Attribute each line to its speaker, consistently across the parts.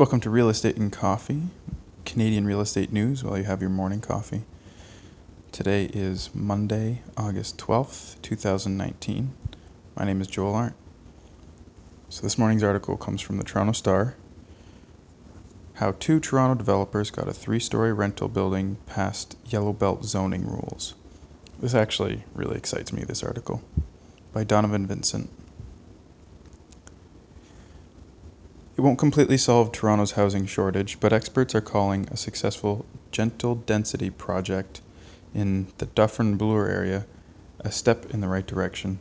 Speaker 1: Welcome to Real Estate and Coffee, Canadian real estate news while you have your morning coffee. Today is Monday, August 12th, 2019. My name is Joel Arndt. So, this morning's article comes from the Toronto Star. How two Toronto developers got a three story rental building past Yellow Belt zoning rules. This actually really excites me, this article. By Donovan Vincent. It won't completely solve Toronto's housing shortage, but experts are calling a successful gentle density project in the Dufferin Bloor area a step in the right direction.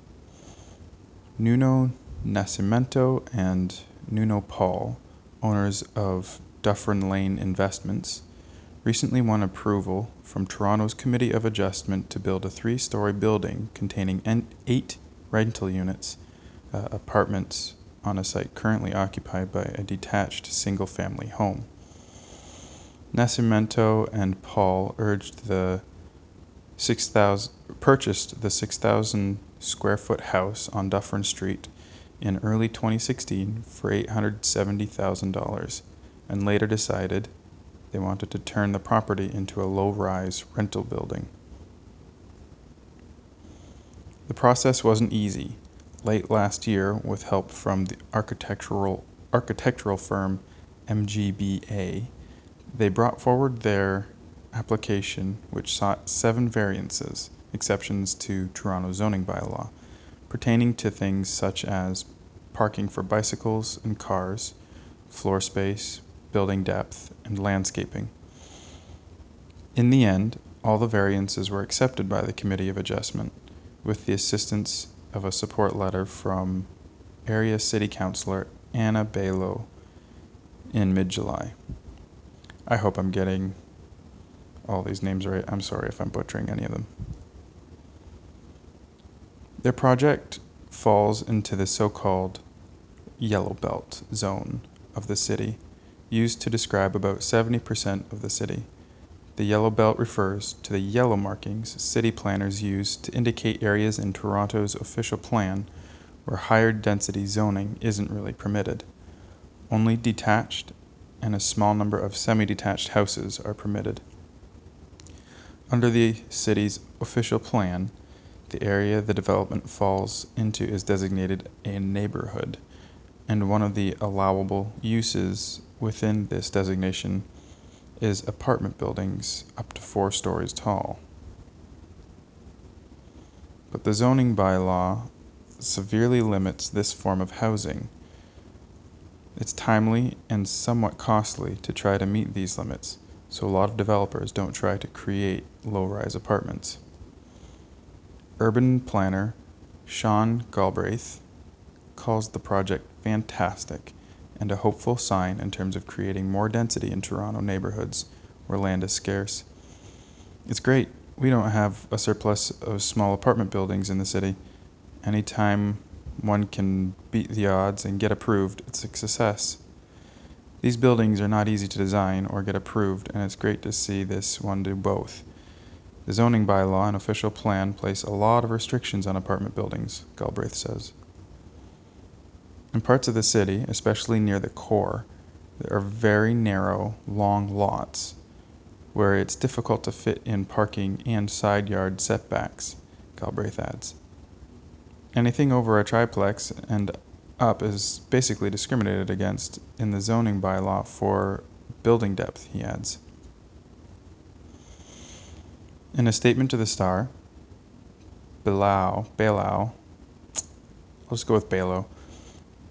Speaker 1: Nuno Nascimento and Nuno Paul, owners of Dufferin Lane Investments, recently won approval from Toronto's Committee of Adjustment to build a three story building containing eight rental units, uh, apartments, on a site currently occupied by a detached single family home. Nascimento and Paul urged the 6,000 purchased the 6,000 square foot house on Dufferin Street in early 2016 for $870,000 and later decided they wanted to turn the property into a low rise rental building. The process wasn't easy late last year with help from the architectural architectural firm MGBA. They brought forward their application, which sought seven variances, exceptions to Toronto zoning bylaw, pertaining to things such as parking for bicycles and cars, floor space, building depth, and landscaping. In the end, all the variances were accepted by the Committee of Adjustment, with the assistance of a support letter from area city councilor Anna Balo in mid July. I hope I'm getting all these names right. I'm sorry if I'm butchering any of them. Their project falls into the so called yellow belt zone of the city, used to describe about 70% of the city. The yellow belt refers to the yellow markings city planners use to indicate areas in Toronto's official plan where higher density zoning isn't really permitted. Only detached and a small number of semi detached houses are permitted. Under the city's official plan, the area the development falls into is designated a neighborhood, and one of the allowable uses within this designation is apartment buildings up to four stories tall. But the zoning bylaw severely limits this form of housing. It's timely and somewhat costly to try to meet these limits, so a lot of developers don't try to create low rise apartments. Urban planner Sean Galbraith calls the project fantastic and a hopeful sign in terms of creating more density in Toronto neighborhoods where land is scarce. It's great. We don't have a surplus of small apartment buildings in the city. Anytime one can beat the odds and get approved, it's a success. These buildings are not easy to design or get approved, and it's great to see this one do both. The zoning bylaw and official plan place a lot of restrictions on apartment buildings, Galbraith says. In parts of the city, especially near the core, there are very narrow, long lots where it's difficult to fit in parking and side yard setbacks, Galbraith adds. Anything over a triplex and up is basically discriminated against in the zoning bylaw for building depth, he adds. In a statement to the Star, Belau, Belau, I'll just go with Balo,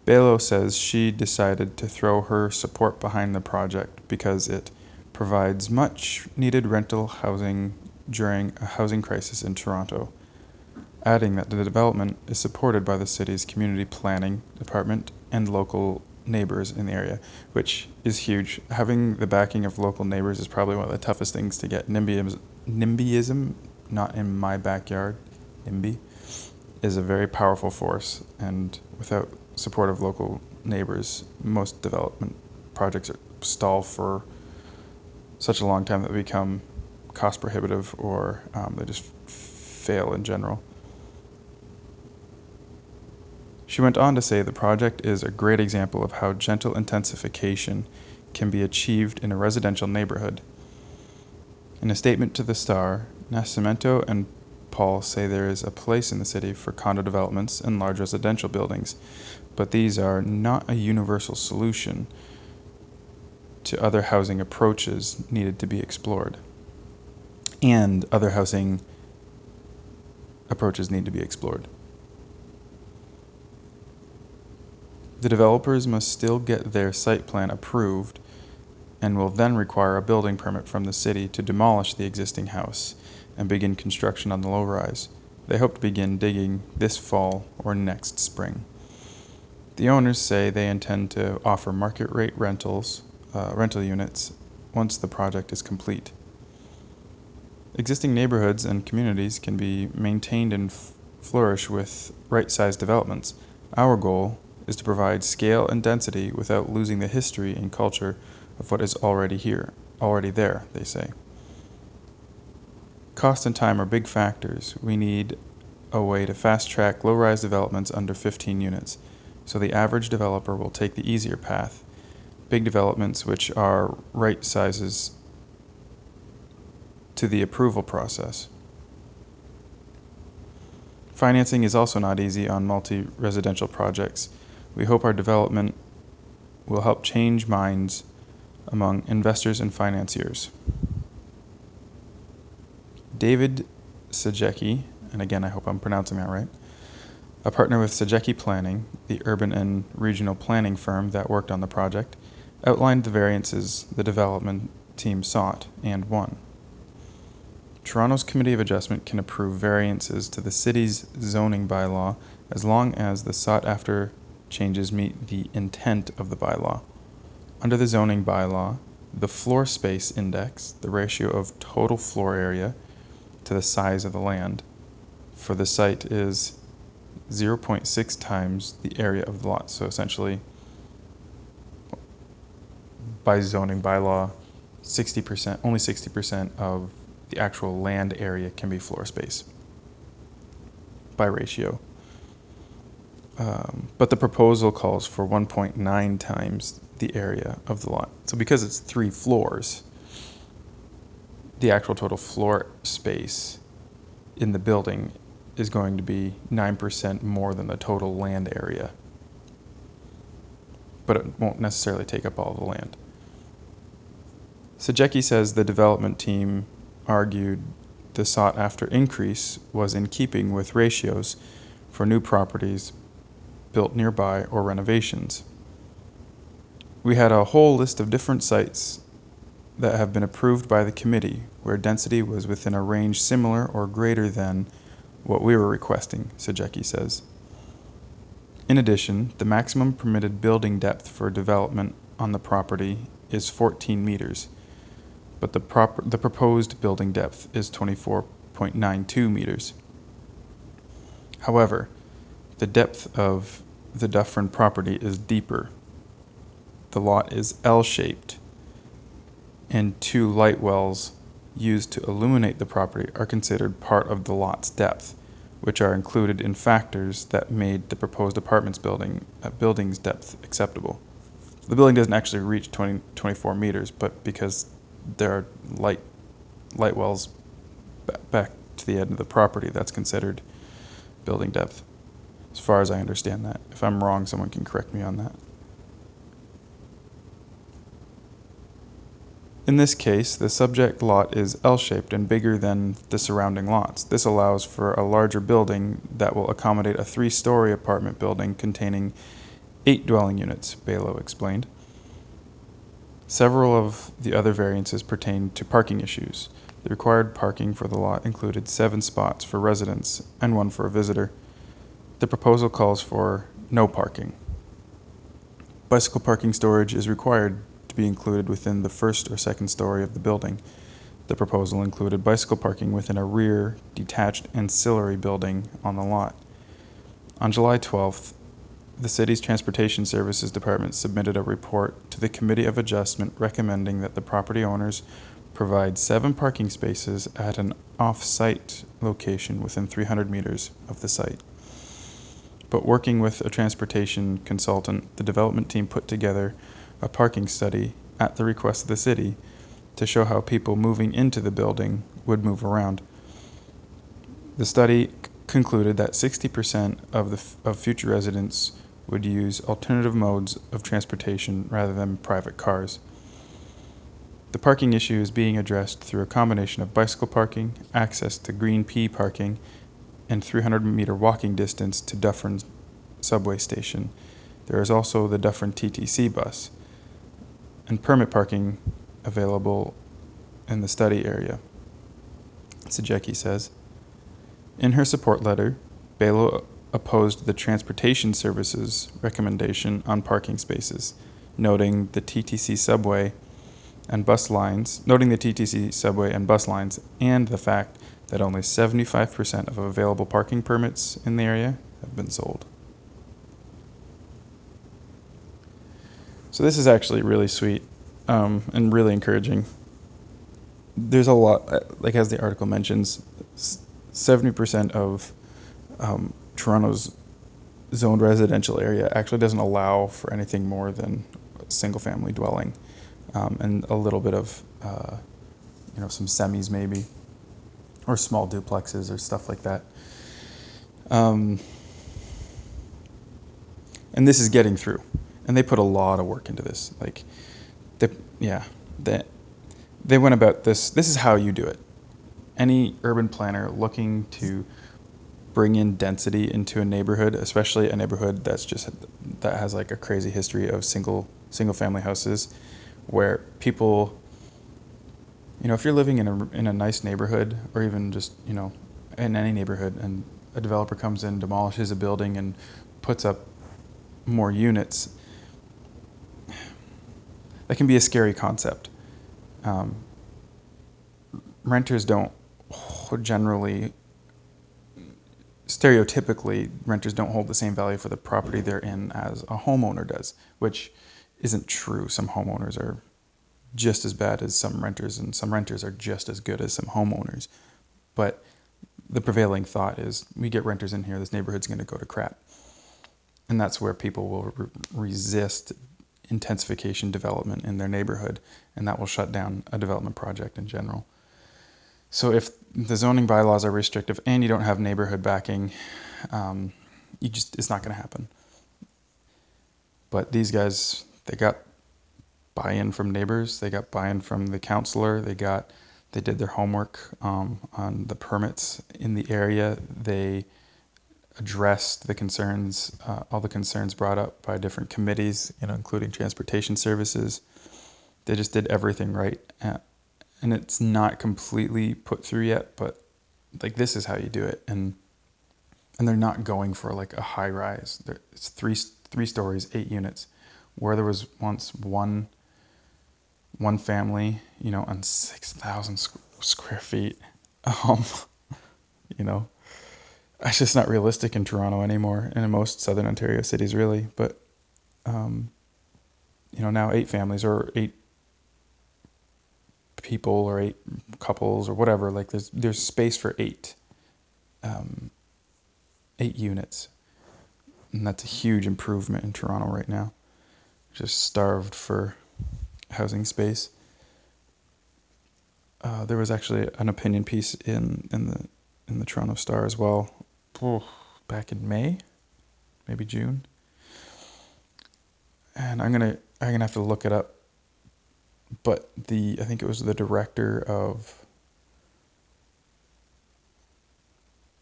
Speaker 1: Balo says she decided to throw her support behind the project because it provides much needed rental housing during a housing crisis in Toronto, adding that the development is supported by the city's community planning department and local neighbors in the area, which is huge. Having the backing of local neighbors is probably one of the toughest things to get. NIMBYism, NIMBYism not in my backyard, NIMBY, is a very powerful force, and without support of local neighbors, most development projects stall for such a long time that they become cost prohibitive or um, they just fail in general. She went on to say the project is a great example of how gentle intensification can be achieved in a residential neighborhood. In a statement to the Star, Nascimento and Paul say there is a place in the city for condo developments and large residential buildings, but these are not a universal solution to other housing approaches needed to be explored. And other housing approaches need to be explored. The developers must still get their site plan approved and will then require a building permit from the city to demolish the existing house and begin construction on the low rise. They hope to begin digging this fall or next spring. The owners say they intend to offer market rate rentals, uh, rental units, once the project is complete. Existing neighborhoods and communities can be maintained and f- flourish with right sized developments. Our goal is to provide scale and density without losing the history and culture of what is already here, already there, they say. Cost and time are big factors. We need a way to fast track low rise developments under 15 units, so the average developer will take the easier path. Big developments, which are right sizes to the approval process. Financing is also not easy on multi residential projects. We hope our development will help change minds among investors and financiers. David Sajecki, and again, I hope I'm pronouncing that right, a partner with Sajecki Planning, the urban and regional planning firm that worked on the project, outlined the variances the development team sought and won. Toronto's Committee of Adjustment can approve variances to the city's zoning bylaw as long as the sought after changes meet the intent of the bylaw. Under the zoning bylaw, the floor space index, the ratio of total floor area to the size of the land for the site is 0.6 times the area of the lot. So essentially, by zoning bylaw, 60%, only 60% of the actual land area can be floor space by ratio. Um, but the proposal calls for 1.9 times the area of the lot. So because it's three floors, the actual total floor space in the building is going to be 9% more than the total land area. But it won't necessarily take up all the land. Sajecki says the development team argued the sought after increase was in keeping with ratios for new properties built nearby or renovations. We had a whole list of different sites that have been approved by the committee where density was within a range similar or greater than what we were requesting, Sajecki says. In addition, the maximum permitted building depth for development on the property is 14 meters, but the, proper, the proposed building depth is 24.92 meters. However, the depth of the Dufferin property is deeper. The lot is L shaped, and two light wells used to illuminate the property are considered part of the lot's depth, which are included in factors that made the proposed apartments building uh, building's depth acceptable. The building doesn't actually reach 20, 24 meters, but because there are light light wells back to the end of the property, that's considered building depth as far as I understand that. If I'm wrong, someone can correct me on that. In this case, the subject lot is L-shaped and bigger than the surrounding lots. This allows for a larger building that will accommodate a three-story apartment building containing eight dwelling units, Balo explained. Several of the other variances pertain to parking issues. The required parking for the lot included seven spots for residents and one for a visitor. The proposal calls for no parking. Bicycle parking storage is required be included within the first or second story of the building. The proposal included bicycle parking within a rear, detached ancillary building on the lot. On July 12th, the city's Transportation Services Department submitted a report to the Committee of Adjustment recommending that the property owners provide seven parking spaces at an off site location within 300 meters of the site. But working with a transportation consultant, the development team put together a parking study at the request of the city to show how people moving into the building would move around. The study concluded that 60% of the of future residents would use alternative modes of transportation rather than private cars. The parking issue is being addressed through a combination of bicycle parking, access to Green P parking, and 300 meter walking distance to Dufferin subway station. There is also the Dufferin TTC bus and permit parking available in the study area. Sajecki says. In her support letter, Belo opposed the Transportation Services recommendation on parking spaces, noting the TTC subway and bus lines, noting the TTC subway and bus lines, and the fact that only 75% of available parking permits in the area have been sold. So this is actually really sweet um, and really encouraging. There's a lot, uh, like as the article mentions, 70% of um, Toronto's zoned residential area actually doesn't allow for anything more than single family dwelling um, and a little bit of, uh, you know, some semis maybe, or small duplexes or stuff like that. Um, and this is getting through, and they put a lot of work into this. Like, they, yeah, they, they went about this. This is how you do it. Any urban planner looking to bring in density into a neighborhood, especially a neighborhood that's just that has like a crazy history of single single family houses where people you know if you're living in a in a nice neighborhood or even just you know in any neighborhood and a developer comes in demolishes a building and puts up more units that can be a scary concept um, renters don't generally stereotypically renters don't hold the same value for the property they're in as a homeowner does which isn't true. Some homeowners are just as bad as some renters, and some renters are just as good as some homeowners. But the prevailing thought is we get renters in here, this neighborhood's going to go to crap. And that's where people will re- resist intensification development in their neighborhood, and that will shut down a development project in general. So if the zoning bylaws are restrictive and you don't have neighborhood backing, um, you just it's not going to happen. But these guys, they got buy-in from neighbors. They got buy-in from the councilor. They got they did their homework um, on the permits in the area. They addressed the concerns, uh, all the concerns brought up by different committees, you know, including transportation services. They just did everything right, uh, and it's not completely put through yet. But like this is how you do it, and and they're not going for like a high rise. It's three three stories, eight units, where there was once one one family, you know, on 6,000 square feet. Um, you know, it's just not realistic in Toronto anymore and in most southern Ontario cities, really. But, um, you know, now eight families or eight people or eight couples or whatever, like there's, there's space for eight, um, eight units. And that's a huge improvement in Toronto right now. Just starved for housing space. Uh, there was actually an opinion piece in, in the in the Toronto Star as well, back in May, maybe June. And I'm gonna I'm gonna have to look it up. But the I think it was the director of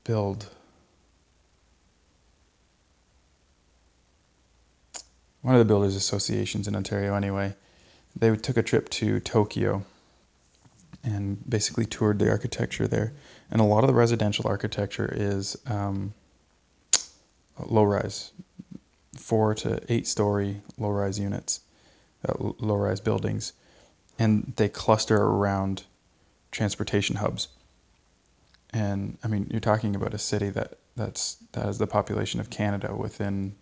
Speaker 1: BILD. One of the builders associations in Ontario, anyway. They took a trip to Tokyo and basically toured the architecture there. And a lot of the residential architecture is um, low rise, four to eight story low rise units, uh, low rise buildings, and they cluster around transportation hubs. And I mean, you're talking about a city that that's that has the population of Canada within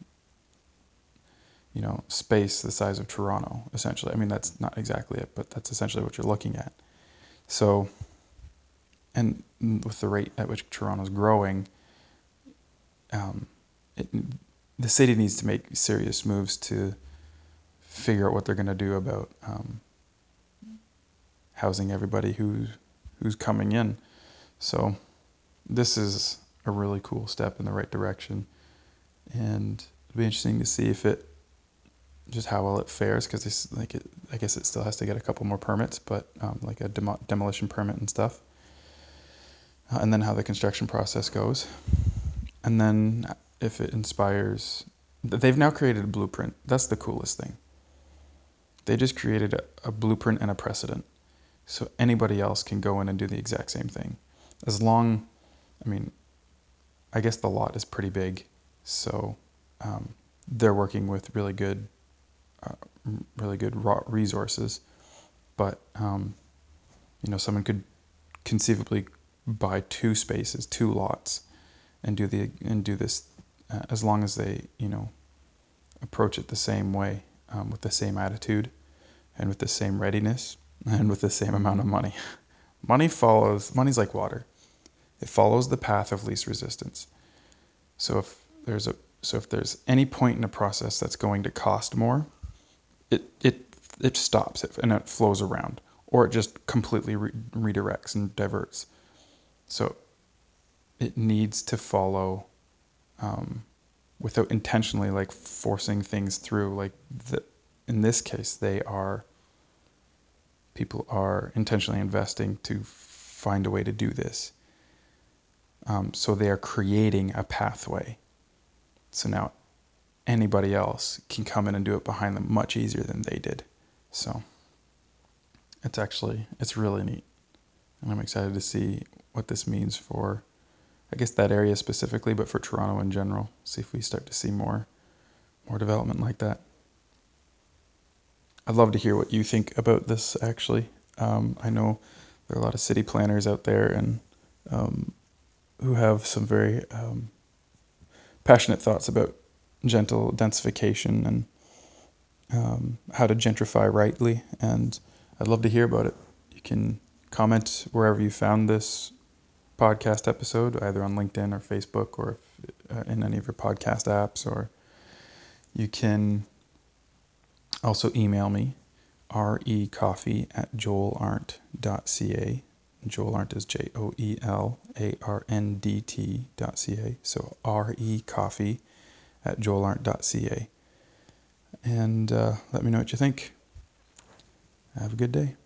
Speaker 1: you know space the size of Toronto essentially. I mean, that's not exactly it, but that's essentially what you're looking at. So, and with the rate at which Toronto's growing, um, it, the city needs to make serious moves to figure out what they're going to do about um, housing everybody who's who's coming in. So this is a really cool step in the right direction, and it'll be interesting to see if it just how well it fares because like it, I guess it still has to get a couple more permits, but um, like a demo- demolition permit and stuff, uh, and then how the construction process goes, and then if it inspires, they've now created a blueprint. That's the coolest thing. They just created a, a blueprint and a precedent, so anybody else can go in and do the exact same thing, as long, I mean, I guess the lot is pretty big, so um, they're working with really good uh, really good resources, but um, you know someone could conceivably buy two spaces, two lots, and do the and do this uh, as long as they you know approach it the same way um, with the same attitude and with the same readiness and with the same amount of money. money follows money's like water. It follows the path of least resistance. So if there's a so if there's any point in a process that's going to cost more, it it it stops it and it flows around, or it just completely re- redirects and diverts. So it needs to follow um, without intentionally like forcing things through. Like the, in this case, they are people are intentionally investing to find a way to do this. Um, so they are creating a pathway. So now anybody else can come in and do it behind them much easier than they did. So it's actually it's really neat. And I'm excited to see what this means for I guess that area specifically, but for Toronto in general. See if we start to see more more development like that. I'd love to hear what you think about this actually. Um, I know there are a lot of city planners out there and um, who have some very um, passionate thoughts about gentle densification and um, how to gentrify rightly. And I'd love to hear about it. You can comment wherever you found this podcast episode, either on LinkedIn or Facebook or if, uh, in any of your podcast apps, or you can also email me, recoffee at joelarndt.ca. Joel Arndt is J O E L A R N D T dot C A. So recoffee at joelarndt.ca. And uh, let me know what you think. Have a good day.